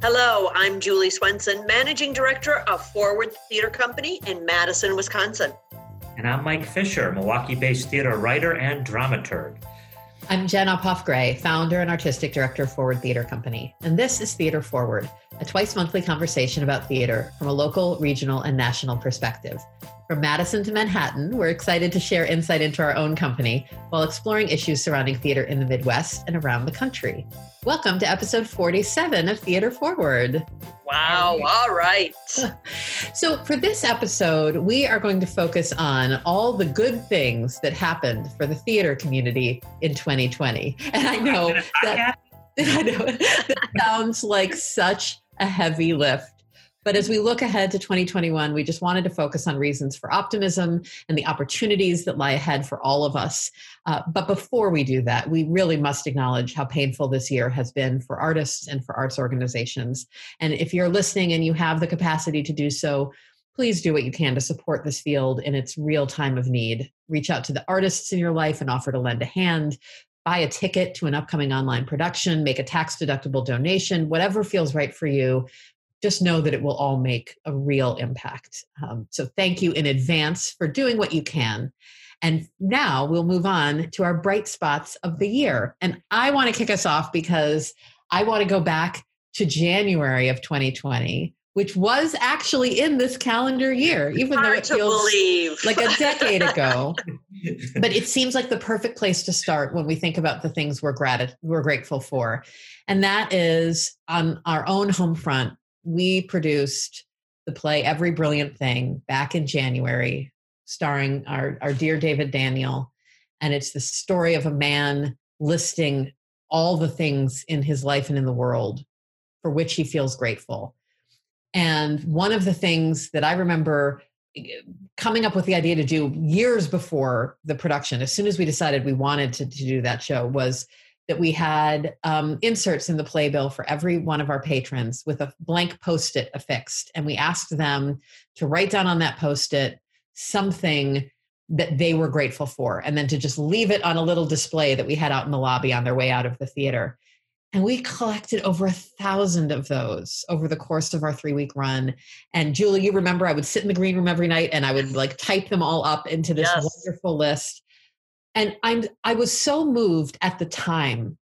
Hello, I'm Julie Swenson, Managing Director of Forward Theater Company in Madison, Wisconsin. And I'm Mike Fisher, Milwaukee based theater writer and dramaturg. I'm Jen Uphoff-Gray, founder and artistic director of Forward Theater Company. And this is Theater Forward, a twice monthly conversation about theater from a local, regional, and national perspective. From Madison to Manhattan, we're excited to share insight into our own company while exploring issues surrounding theater in the Midwest and around the country. Welcome to episode 47 of Theater Forward. Wow, all right. so, for this episode, we are going to focus on all the good things that happened for the theater community in 2020. And I know that, I know, that sounds like such a heavy lift but as we look ahead to 2021, we just wanted to focus on reasons for optimism and the opportunities that lie ahead for all of us. Uh, but before we do that, we really must acknowledge how painful this year has been for artists and for arts organizations. And if you're listening and you have the capacity to do so, please do what you can to support this field in its real time of need. Reach out to the artists in your life and offer to lend a hand buy a ticket to an upcoming online production, make a tax deductible donation, whatever feels right for you just know that it will all make a real impact. Um, so thank you in advance for doing what you can. And now we'll move on to our bright spots of the year. And I want to kick us off because I want to go back to January of 2020, which was actually in this calendar year, even though it feels believe. like a decade ago. but it seems like the perfect place to start when we think about the things we're, grat- we're grateful for. And that is on our own home front we produced the play Every Brilliant Thing back in January, starring our, our dear David Daniel. And it's the story of a man listing all the things in his life and in the world for which he feels grateful. And one of the things that I remember eh, coming up with the idea to do years before the production, as soon as we decided we wanted to, to do that show, was that we had um, inserts in the playbill for every one of our patrons with a blank post it affixed. And we asked them to write down on that post it something that they were grateful for, and then to just leave it on a little display that we had out in the lobby on their way out of the theater. And we collected over a thousand of those over the course of our three week run. And Julie, you remember I would sit in the green room every night and I would like type them all up into this yes. wonderful list and i'm i was so moved at the time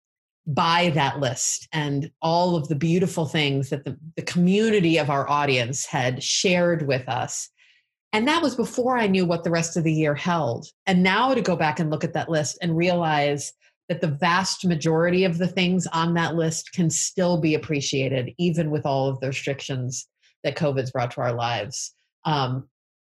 by that list and all of the beautiful things that the, the community of our audience had shared with us. And that was before i knew what the rest of the year held. And now to go back and look at that list and realize that the vast majority of the things on that list can still be appreciated even with all of the restrictions that covid's brought to our lives. Um,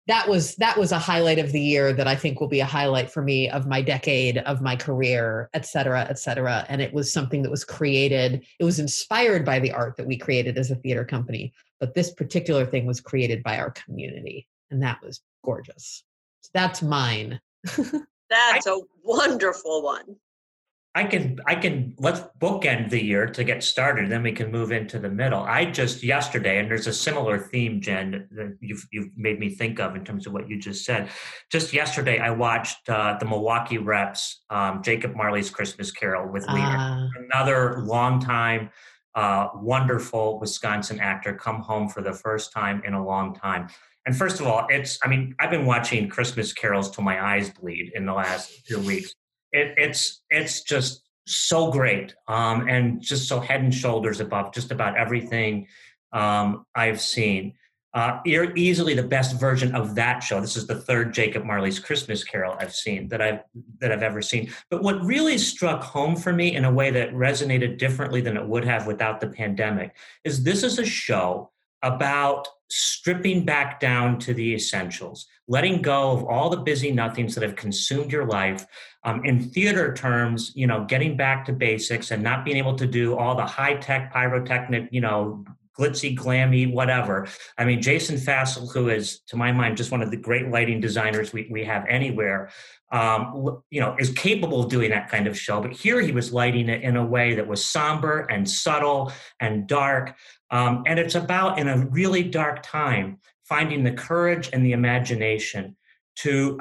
that was that was a highlight of the year that I think will be a highlight for me of my decade of my career, et cetera, et cetera. And it was something that was created. It was inspired by the art that we created as a theater company, but this particular thing was created by our community, and that was gorgeous. So that's mine. that's a wonderful one. I can I can let's bookend the year to get started, then we can move into the middle. I just yesterday, and there's a similar theme, Jen, that you've you've made me think of in terms of what you just said. Just yesterday, I watched uh, the Milwaukee Reps um, Jacob Marley's Christmas Carol with Leader, uh. another longtime, uh, wonderful Wisconsin actor, come home for the first time in a long time. And first of all, it's I mean I've been watching Christmas carols till my eyes bleed in the last two weeks it, it's it's just so great um, and just so head and shoulders above just about everything um, I've seen. Uh, you're easily the best version of that show. This is the third Jacob Marley's Christmas Carol I've seen that I've that I've ever seen. But what really struck home for me in a way that resonated differently than it would have without the pandemic is this is a show about stripping back down to the essentials, letting go of all the busy nothings that have consumed your life. Um, in theater terms, you know, getting back to basics and not being able to do all the high tech pyrotechnic, you know, glitzy, glammy, whatever. I mean, Jason Fassl, who is, to my mind, just one of the great lighting designers we, we have anywhere, um, you know, is capable of doing that kind of show. But here he was lighting it in a way that was somber and subtle and dark. Um, and it's about, in a really dark time, finding the courage and the imagination to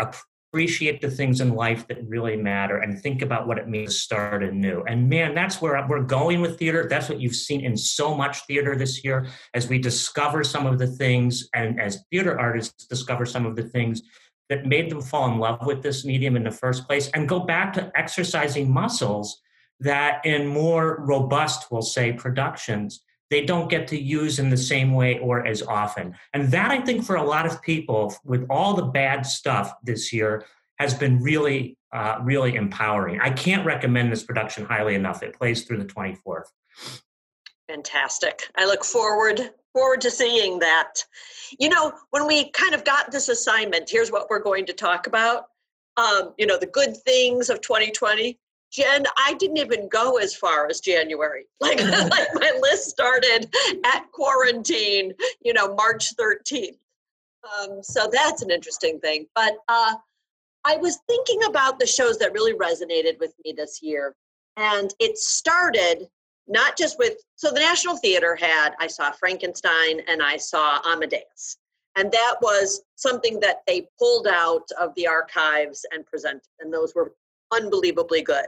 appreciate the things in life that really matter and think about what it means to start anew. And man, that's where we're going with theater. That's what you've seen in so much theater this year as we discover some of the things and as theater artists discover some of the things that made them fall in love with this medium in the first place and go back to exercising muscles that in more robust, we'll say, productions, they don't get to use in the same way or as often. And that, I think, for a lot of people, with all the bad stuff this year, has been really, uh, really empowering. I can't recommend this production highly enough. It plays through the 24th. Fantastic. I look forward forward to seeing that. You know, when we kind of got this assignment, here's what we're going to talk about. Um, you know, the good things of 2020. Jen, I didn't even go as far as January. Like, like my list started at quarantine, you know, March 13th. Um, so that's an interesting thing. But uh, I was thinking about the shows that really resonated with me this year. And it started not just with, so the National Theater had, I saw Frankenstein and I saw Amadeus. And that was something that they pulled out of the archives and presented. And those were unbelievably good.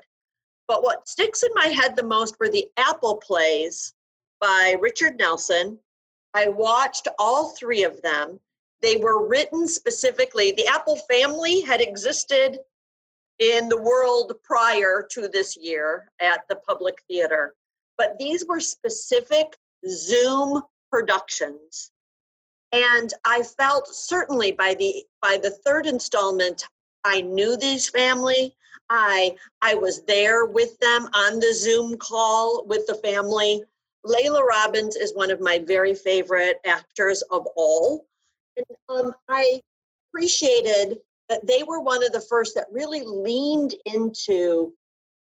But what sticks in my head the most were the Apple plays by Richard Nelson. I watched all three of them. They were written specifically, the Apple family had existed in the world prior to this year at the Public Theater, but these were specific Zoom productions. And I felt certainly by the by the third installment, I knew this family. I I was there with them on the Zoom call with the family. Laila Robins is one of my very favorite actors of all. And um, I appreciated that they were one of the first that really leaned into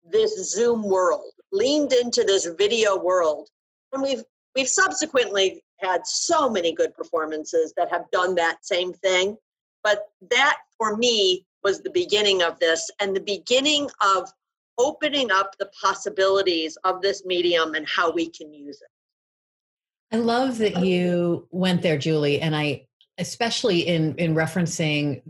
this Zoom world, leaned into this video world. And we've we've subsequently had so many good performances that have done that same thing. But that for me was the beginning of this and the beginning of opening up the possibilities of this medium and how we can use it. I love that you went there, Julie, and I especially in in referencing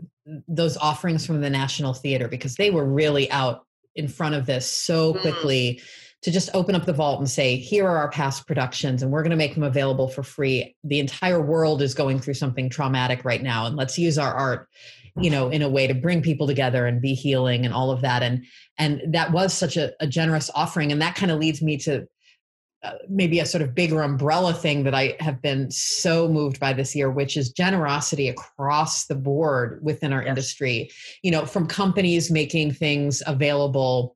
those offerings from the National Theater because they were really out in front of this so mm. quickly mm. to just open up the vault and say, here are our past productions and we're going to make them available for free. The entire world is going through something traumatic right now and let's use our art you know in a way to bring people together and be healing and all of that and and that was such a, a generous offering and that kind of leads me to uh, maybe a sort of bigger umbrella thing that I have been so moved by this year, which is generosity across the board within our yes. industry. You know, from companies making things available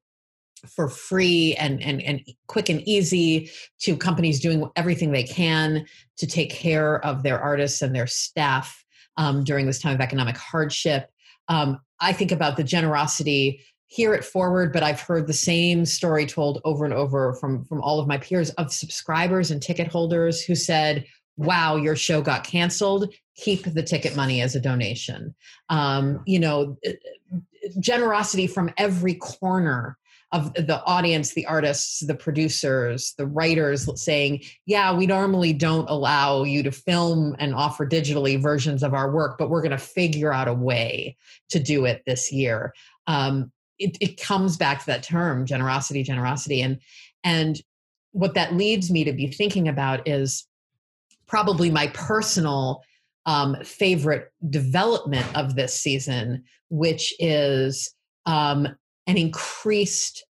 for free and, and and quick and easy to companies doing everything they can to take care of their artists and their staff um, during this time of economic hardship. Um, I think about the generosity here at Forward, but I've heard the same story told over and over from from all of my peers of subscribers and ticket holders who said, "Wow, your show got canceled. Keep the ticket money as a donation." Um, you know, generosity from every corner of the audience, the artists, the producers, the writers saying, yeah, we normally don't allow you to film and offer digitally versions of our work, but we're going to figure out a way to do it this year. Um, it, it comes back to that term, generosity, generosity. And, and what that leads me to be thinking about is probably my personal um, favorite development of this season, which is um, an increased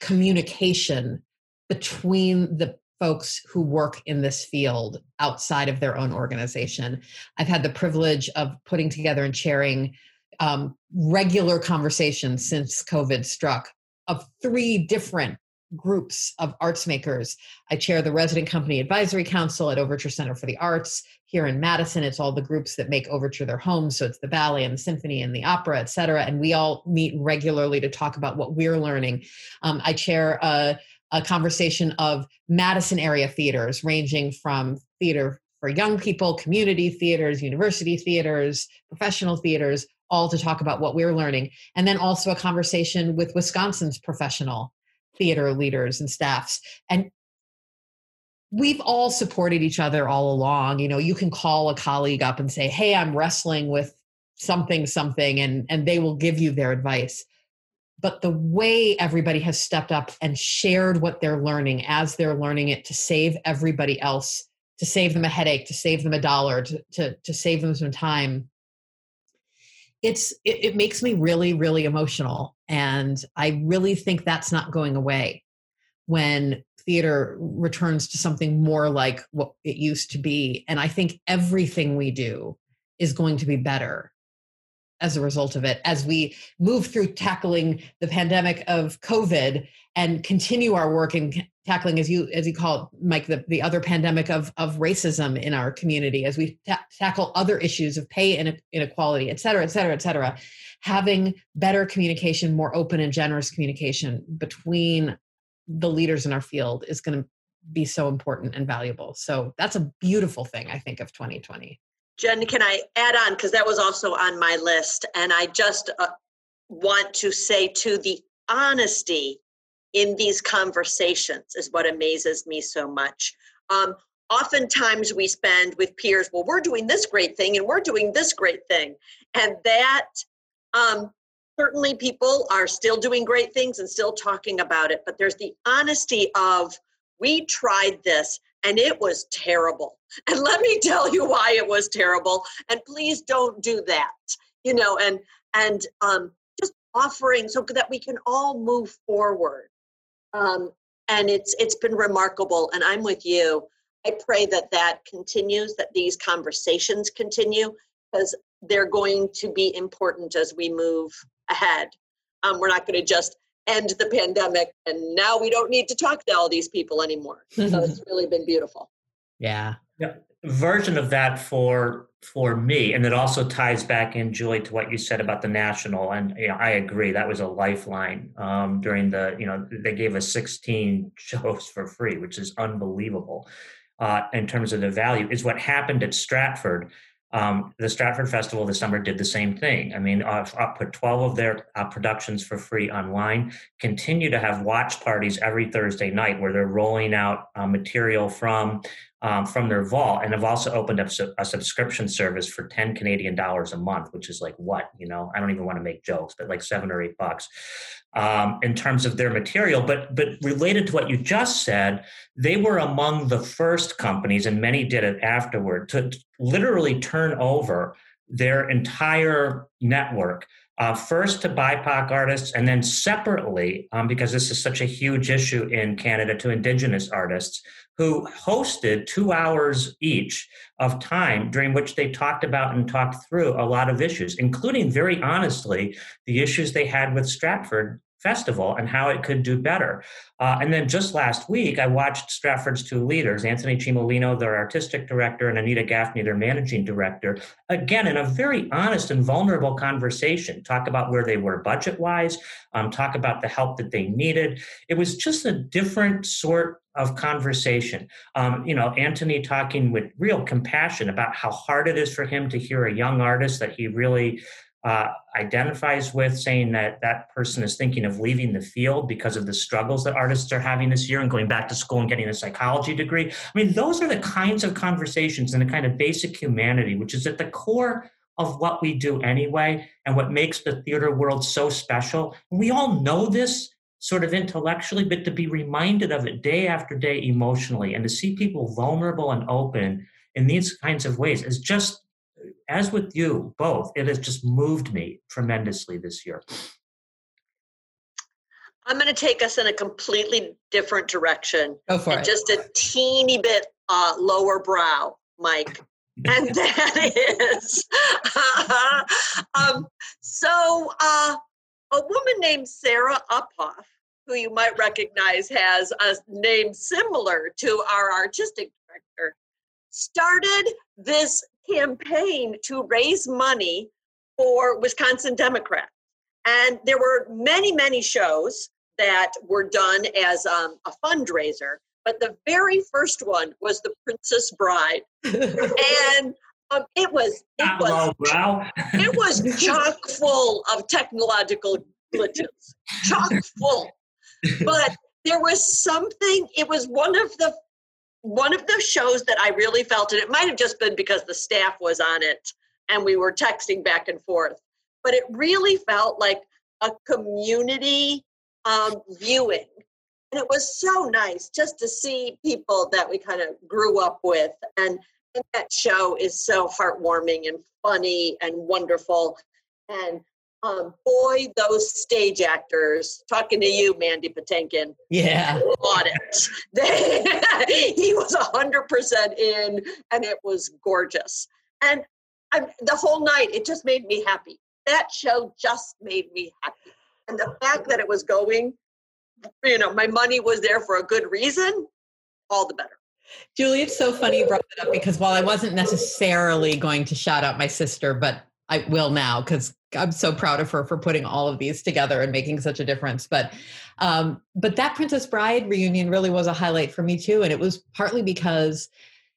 communication between the folks who work in this field outside of their own organization. I've had the privilege of putting together and chairing um, regular conversations since COVID struck of three different groups of arts makers. I chair the Resident Company Advisory Council at Overture Center for the Arts. Here in Madison, it's all the groups that make Overture their home. So it's the ballet and the symphony and the opera, et cetera. And we all meet regularly to talk about what we're learning. Um, I chair a, a conversation of Madison area theaters, ranging from theater for young people, community theaters, university theaters, professional theaters, all to talk about what we're learning. And then also a conversation with Wisconsin's professional theater leaders and staffs. And we've all supported each other all along. You know, you can call a colleague up and say, "Hey, I'm wrestling with something something," and and they will give you their advice. But the way everybody has stepped up and shared what they're learning as they're learning it to save everybody else, to save them a headache, to save them a dollar, to to, to save them some time. It's it, it makes me really really emotional, and I really think that's not going away when theater returns to something more like what it used to be. And I think everything we do is going to be better as a result of it as we move through tackling the pandemic of covid and continue our work in tackling as you as you call it mike the, the other pandemic of of racism in our community as we ta- tackle other issues of pay inequality et cetera et cetera et cetera having better communication more open and generous communication between the leaders in our field is going to be so important and valuable. So that's a beautiful thing, I think, of 2020. Jen, can I add on? Because that was also on my list. And I just uh, want to say to the honesty in these conversations is what amazes me so much. Um, oftentimes we spend with peers, well, we're doing this great thing and we're doing this great thing. And that um, certainly people are still doing great things and still talking about it, but there's the honesty of we tried this and it was terrible. And let me tell you why it was terrible. And please don't do that. You know, and and um, just offering so that we can all move forward. Um, and it's it's been remarkable. And I'm with you. I pray that that continues, that these conversations continue, because they're going to be important as we move ahead. Um, we're not going to just end the pandemic and now we don't need to talk to all these people anymore. So it's really been beautiful. Yeah. Version of that for for me, and it also ties back in, Julie, to what you said about the national. And you know, I agree that was a lifeline um, during the. You know, they gave us 16 shows for free, which is unbelievable uh, in terms of the value. Is what happened at Stratford um, the Stratford Festival this summer did the same thing. I mean, I've, I've put 12 of their uh, productions for free online, continue to have watch parties every Thursday night where they're rolling out uh, material from um, from their vault and have also opened up a subscription service for 10 Canadian dollars a month, which is like what, you know, I don't even want to make jokes, but like seven or eight bucks um, in terms of their material. But, but related to what you just said, they were among the first companies, and many did it afterward, to literally turn over their entire network uh, first to BIPOC artists and then separately, um, because this is such a huge issue in Canada, to Indigenous artists who hosted two hours each of time during which they talked about and talked through a lot of issues, including very honestly the issues they had with Stratford festival and how it could do better. Uh, and then just last week, I watched Stratford's two leaders, Anthony Cimolino, their artistic director, and Anita Gaffney, their managing director, again, in a very honest and vulnerable conversation, talk about where they were budget wise, um, talk about the help that they needed. It was just a different sort of conversation. Um, you know, Anthony talking with real compassion about how hard it is for him to hear a young artist that he really uh, identifies with, saying that that person is thinking of leaving the field because of the struggles that artists are having this year and going back to school and getting a psychology degree. I mean, those are the kinds of conversations and the kind of basic humanity, which is at the core of what we do anyway and what makes the theater world so special. We all know this sort of intellectually, but to be reminded of it day after day emotionally and to see people vulnerable and open in these kinds of ways is just as with you both, it has just moved me tremendously this year. I'm going to take us in a completely different direction. Go for it. Just a teeny bit uh, lower brow, Mike. and that is um, so uh, a woman named Sarah Uphoff, who you might recognize has a name similar to our artistic director, started this campaign to raise money for Wisconsin Democrats. And there were many, many shows that were done as um, a fundraiser. But the very first one was The Princess Bride. and um, it was it was it was chock full of technological glitches, chock full. But there was something. It was one of the one of the shows that I really felt, and it might have just been because the staff was on it and we were texting back and forth, but it really felt like a community um, viewing. And it was so nice just to see people that we kind of grew up with. And, and that show is so heartwarming and funny and wonderful. And um, boy, those stage actors, talking to you, Mandy Patinkin. Yeah. Bought it. They, he was 100% in, and it was gorgeous. And I, the whole night, it just made me happy. That show just made me happy. And the fact that it was going, you know, my money was there for a good reason, all the better. Julie, it's so funny you brought that up because while I wasn't necessarily going to shout out my sister, but I will now because I'm so proud of her for putting all of these together and making such a difference. But um, but that Princess Bride reunion really was a highlight for me too, and it was partly because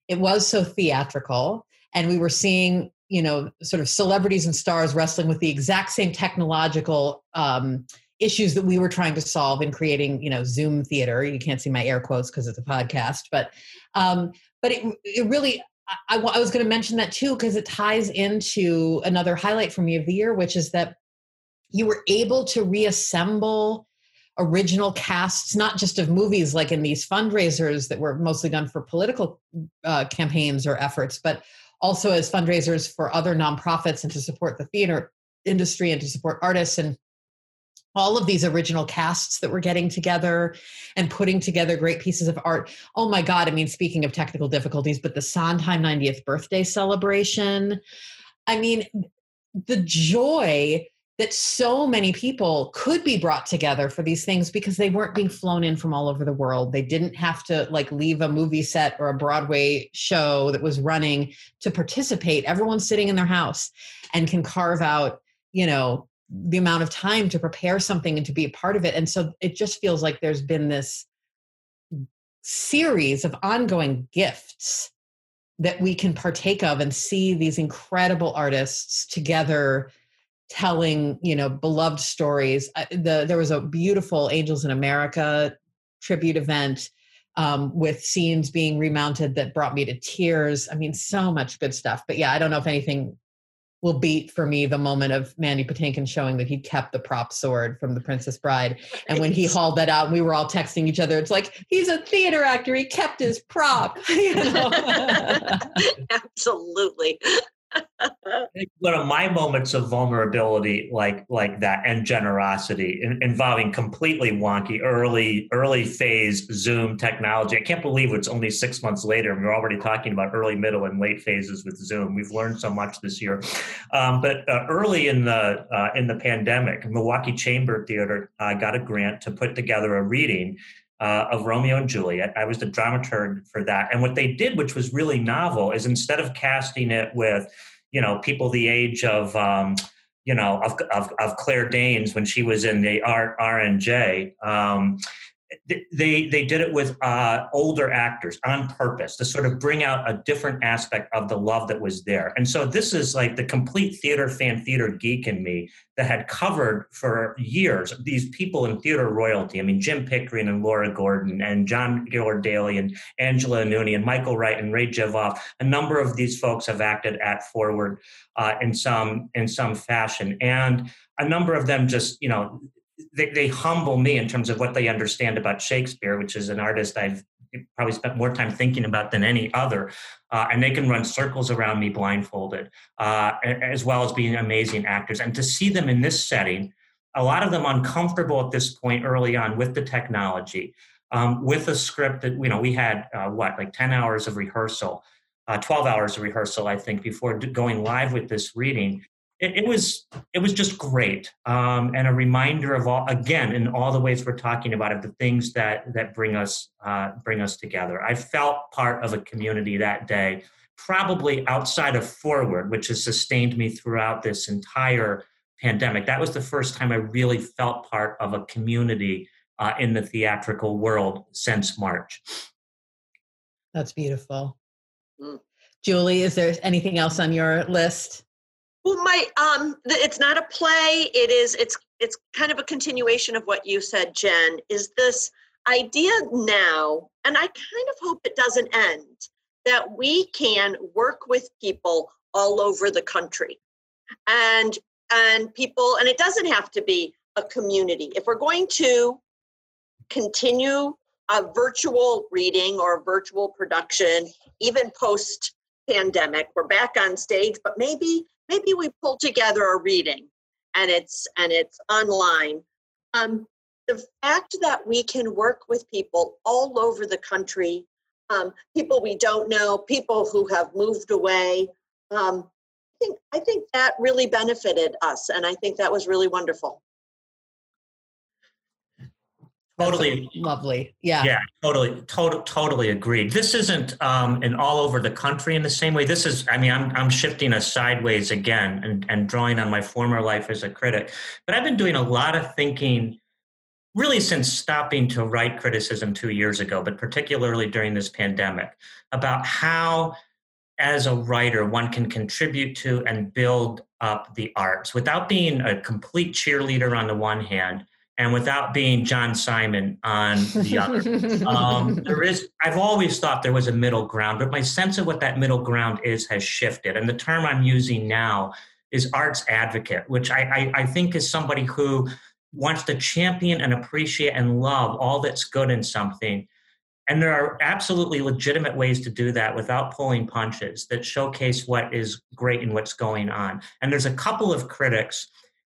it was so theatrical, and we were seeing you know sort of celebrities and stars wrestling with the exact same technological um, issues that we were trying to solve in creating you know Zoom theater. You can't see my air quotes because it's a podcast, but um, but it it really I, I was going to mention that too because it ties into another highlight for me of the year, which is that you were able to reassemble original casts, not just of movies like in these fundraisers that were mostly done for political uh, campaigns or efforts, but also as fundraisers for other nonprofits and to support the theater industry and to support artists and all of these original casts that we're getting together and putting together great pieces of art. Oh my God. I mean, speaking of technical difficulties, but the Sondheim 90th birthday celebration. I mean, the joy that so many people could be brought together for these things because they weren't being flown in from all over the world. They didn't have to like leave a movie set or a Broadway show that was running to participate. Everyone's sitting in their house and can carve out, you know, the amount of time to prepare something and to be a part of it. And so it just feels like there's been this series of ongoing gifts that we can partake of and see these incredible artists together telling you know beloved stories. The, there was a beautiful angels in america tribute event um, with scenes being remounted that brought me to tears. I mean so much good stuff. But yeah i don't know if anything will beat for me the moment of Mandy Patinkin showing that he kept the prop sword from the Princess Bride. And when he hauled that out, we were all texting each other. It's like he's a theater actor. He kept his prop. You know? Absolutely one of my moments of vulnerability like like that and generosity in, involving completely wonky early early phase zoom technology. I can't believe it's only six months later and we're already talking about early middle and late phases with zoom. We've learned so much this year. Um, but uh, early in the uh, in the pandemic milwaukee chamber theater uh, got a grant to put together a reading uh, of Romeo and Juliet. I was the dramaturg for that. And what they did, which was really novel, is instead of casting it with, you know, people the age of, um, you know, of, of, of, Claire Danes when she was in the R, R&J, um, they they did it with uh, older actors on purpose to sort of bring out a different aspect of the love that was there. And so this is like the complete theater fan, theater geek in me that had covered for years these people in theater royalty. I mean, Jim Pickering and Laura Gordon and John Gillard Daly and Angela Iannone and Michael Wright and Ray Jivoff. A number of these folks have acted at Forward uh, in some in some fashion, and a number of them just you know they, they humble me in terms of what they understand about Shakespeare, which is an artist I've probably spent more time thinking about than any other. Uh, and they can run circles around me blindfolded, uh, as well as being amazing actors. And to see them in this setting, a lot of them uncomfortable at this point early on with the technology, um, with a script that, you know, we had uh, what, like 10 hours of rehearsal, uh, 12 hours of rehearsal, I think, before going live with this reading it, it, was it was just great. Um, and a reminder of all again in all the ways we're talking about it the things that that bring us uh, bring us together. I felt part of a community that day probably outside of forward which has sustained me throughout this entire pandemic. That was the first time i really felt part of a community uh, in the theatrical world since march. That's beautiful. Mm. julie is there anything else on your list well, my um, it's not a play. It is. It's it's kind of a continuation of what you said, Jen. Is this? idea now, and I kind of hope it doesn't end, that we can work with people all over the country and and people and it doesn't have to be a community if we're going to continue a virtual reading or virtual production even post pandemic we're back on stage but maybe maybe we pull together a reading and it's and it's online um, the fact that we can work with people all over the country um, people we don't know people who have moved away um, I think I think that really benefited us, and I think that was really wonderful. Totally lovely. Yeah. Yeah, totally, totally, totally agreed. This isn't um, an all over the country in the same way. This is, I mean, I'm, I'm shifting us sideways again and, and drawing on my former life as a critic. But I've been doing a lot of thinking really since stopping to write criticism two years ago, but particularly during this pandemic, about how as a writer, one can contribute to and build up the arts without being a complete cheerleader on the one hand and without being John Simon on the other. um, there is, I've always thought there was a middle ground, but my sense of what that middle ground is has shifted. And the term I'm using now is arts advocate, which I, I, I think is somebody who wants to champion and appreciate and love all that's good in something and there are absolutely legitimate ways to do that without pulling punches that showcase what is great and what's going on. And there's a couple of critics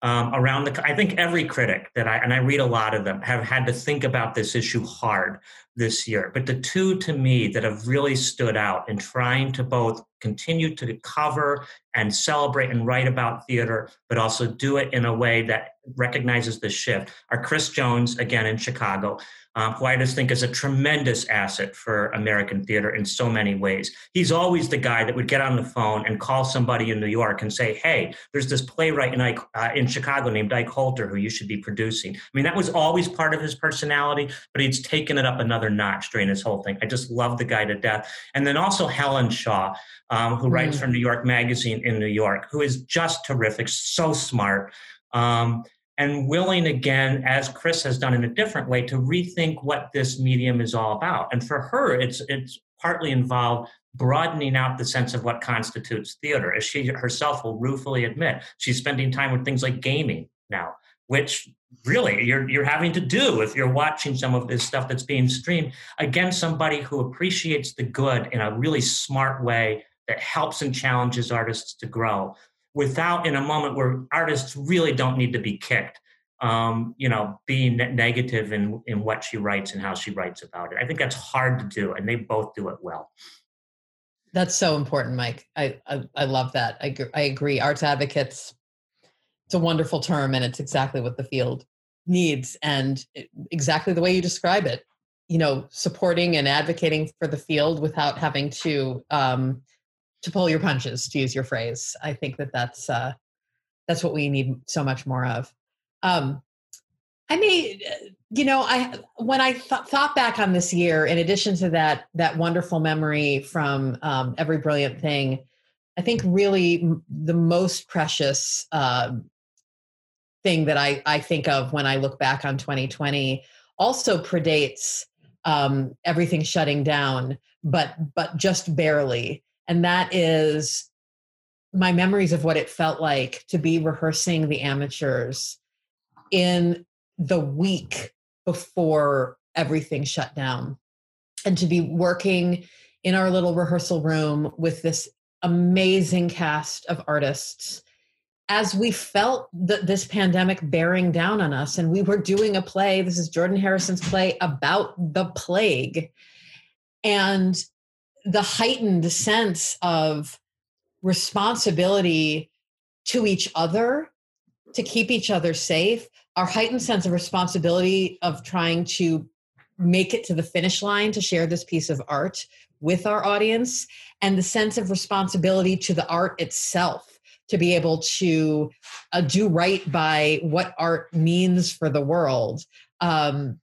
um, around the. I think every critic that I and I read a lot of them have had to think about this issue hard this year. But the two to me that have really stood out in trying to both continue to cover and celebrate and write about theater, but also do it in a way that recognizes the shift are Chris Jones again in Chicago um, who I just think is a tremendous asset for American theater in so many ways. He's always the guy that would get on the phone and call somebody in New York and say, "Hey, there's this playwright in, Ike, uh, in Chicago named Ike Holter who you should be producing." I mean, that was always part of his personality, but he's taken it up another notch during his whole thing. I just love the guy to death. And then also Helen Shaw, um, who mm. writes for New York Magazine in New York, who is just terrific, so smart. Um, and willing again, as Chris has done in a different way, to rethink what this medium is all about. And for her, it's it's partly involved broadening out the sense of what constitutes theater, as she herself will ruefully admit. She's spending time with things like gaming now, which really you're you're having to do if you're watching some of this stuff that's being streamed. Again, somebody who appreciates the good in a really smart way that helps and challenges artists to grow without in a moment where artists really don't need to be kicked um, you know being negative in in what she writes and how she writes about it. I think that's hard to do and they both do it well. That's so important mike. I i, I love that. I, I agree. Arts advocates it's a wonderful term and it's exactly what the field needs and exactly the way you describe it. You know supporting and advocating for the field without having to um, to pull your punches, to use your phrase. I think that that's uh, that's what we need so much more of. Um, I mean, you know, I when I th- thought back on this year, in addition to that that wonderful memory from um, every brilliant thing, I think really the most precious uh, thing that I I think of when I look back on 2020 also predates um, everything shutting down, but but just barely and that is my memories of what it felt like to be rehearsing the amateurs in the week before everything shut down and to be working in our little rehearsal room with this amazing cast of artists as we felt that this pandemic bearing down on us and we were doing a play this is jordan harrison's play about the plague. And the heightened sense of responsibility to each other to keep each other safe our heightened sense of responsibility of trying to make it to the finish line to share this piece of art with our audience and the sense of responsibility to the art itself to be able to uh, do right by what art means for the world. Um,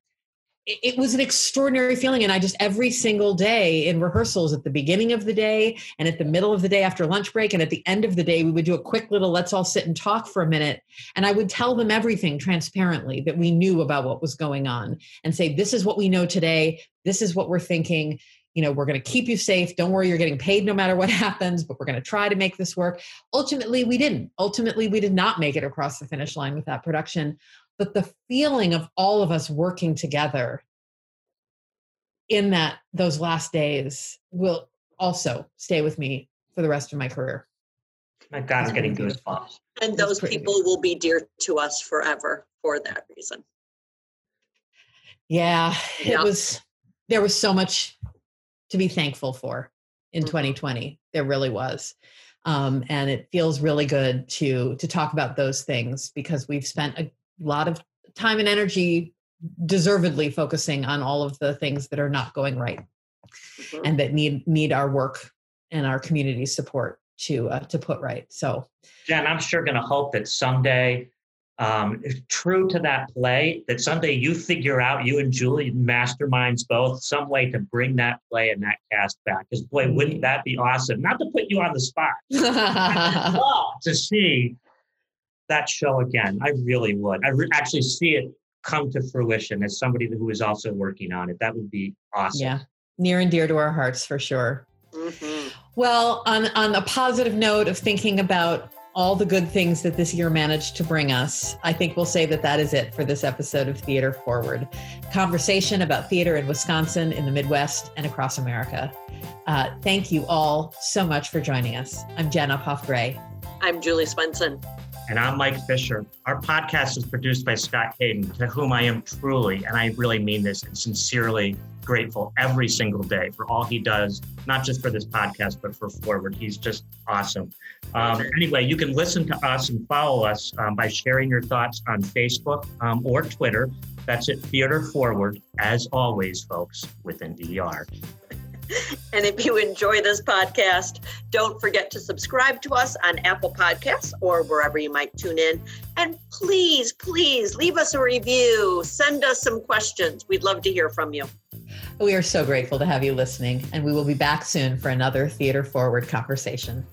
it was an extraordinary feeling. And i just every single day in rehearsals at the beginning of the day and at the middle of the day after lunch break and at the end of the day we would do a quick little let's all sit and talk for a minute. And i would tell them everything transparently that we knew about what was going on and say this is what we know today. This is what we're thinking. You know we're going to keep you safe. Don't worry you're getting paid no matter what happens but we're going to try to make this work. Ultimately we didn't. Ultimately we did not make it across the finish line with that production but the feeling of all of us working together in that those last days will also stay with me for the rest of my career. My God, I'm getting goosebumps. And those people will be dear to us forever for that reason. Yeah, it was there was so much to be thankful for in mm-hmm. 2020. There really was. Um, and it feels really good to to talk about those things because we've spent a lot of time and energy deservedly focusing on all of the things that are not going right mm-hmm. and that need need our work and our community support to uh, to put right so. Jen i'm sure going to hope that someday um, true to that play that someday you figure out you and julie masterminds both some way to bring that play and that cast back because boy wouldn't that be awesome? Not to put you on the spot to see that show again. I really would. I re- actually see it come to fruition as somebody who is also working on it. That would be awesome. Yeah, near and dear to our hearts for sure. Mm-hmm. Well, on on a positive note of thinking about all the good things that this year managed to bring us, I think we'll say that that is it for this episode of Theater Forward. Conversation about theater in Wisconsin, in the Midwest, and across America. Uh, thank you all so much for joining us. I'm Jenna Uphoff Gray. I'm Julie Swenson. And I'm Mike Fisher. Our podcast is produced by Scott Hayden, to whom I am truly, and I really mean this, and sincerely grateful every single day for all he does, not just for this podcast, but for Forward. He's just awesome. Um, anyway, you can listen to us and follow us um, by sharing your thoughts on Facebook um, or Twitter. That's at Theater Forward, as always, folks, within DER. And if you enjoy this podcast, don't forget to subscribe to us on Apple Podcasts or wherever you might tune in. And please, please leave us a review. Send us some questions. We'd love to hear from you. We are so grateful to have you listening, and we will be back soon for another Theater Forward conversation.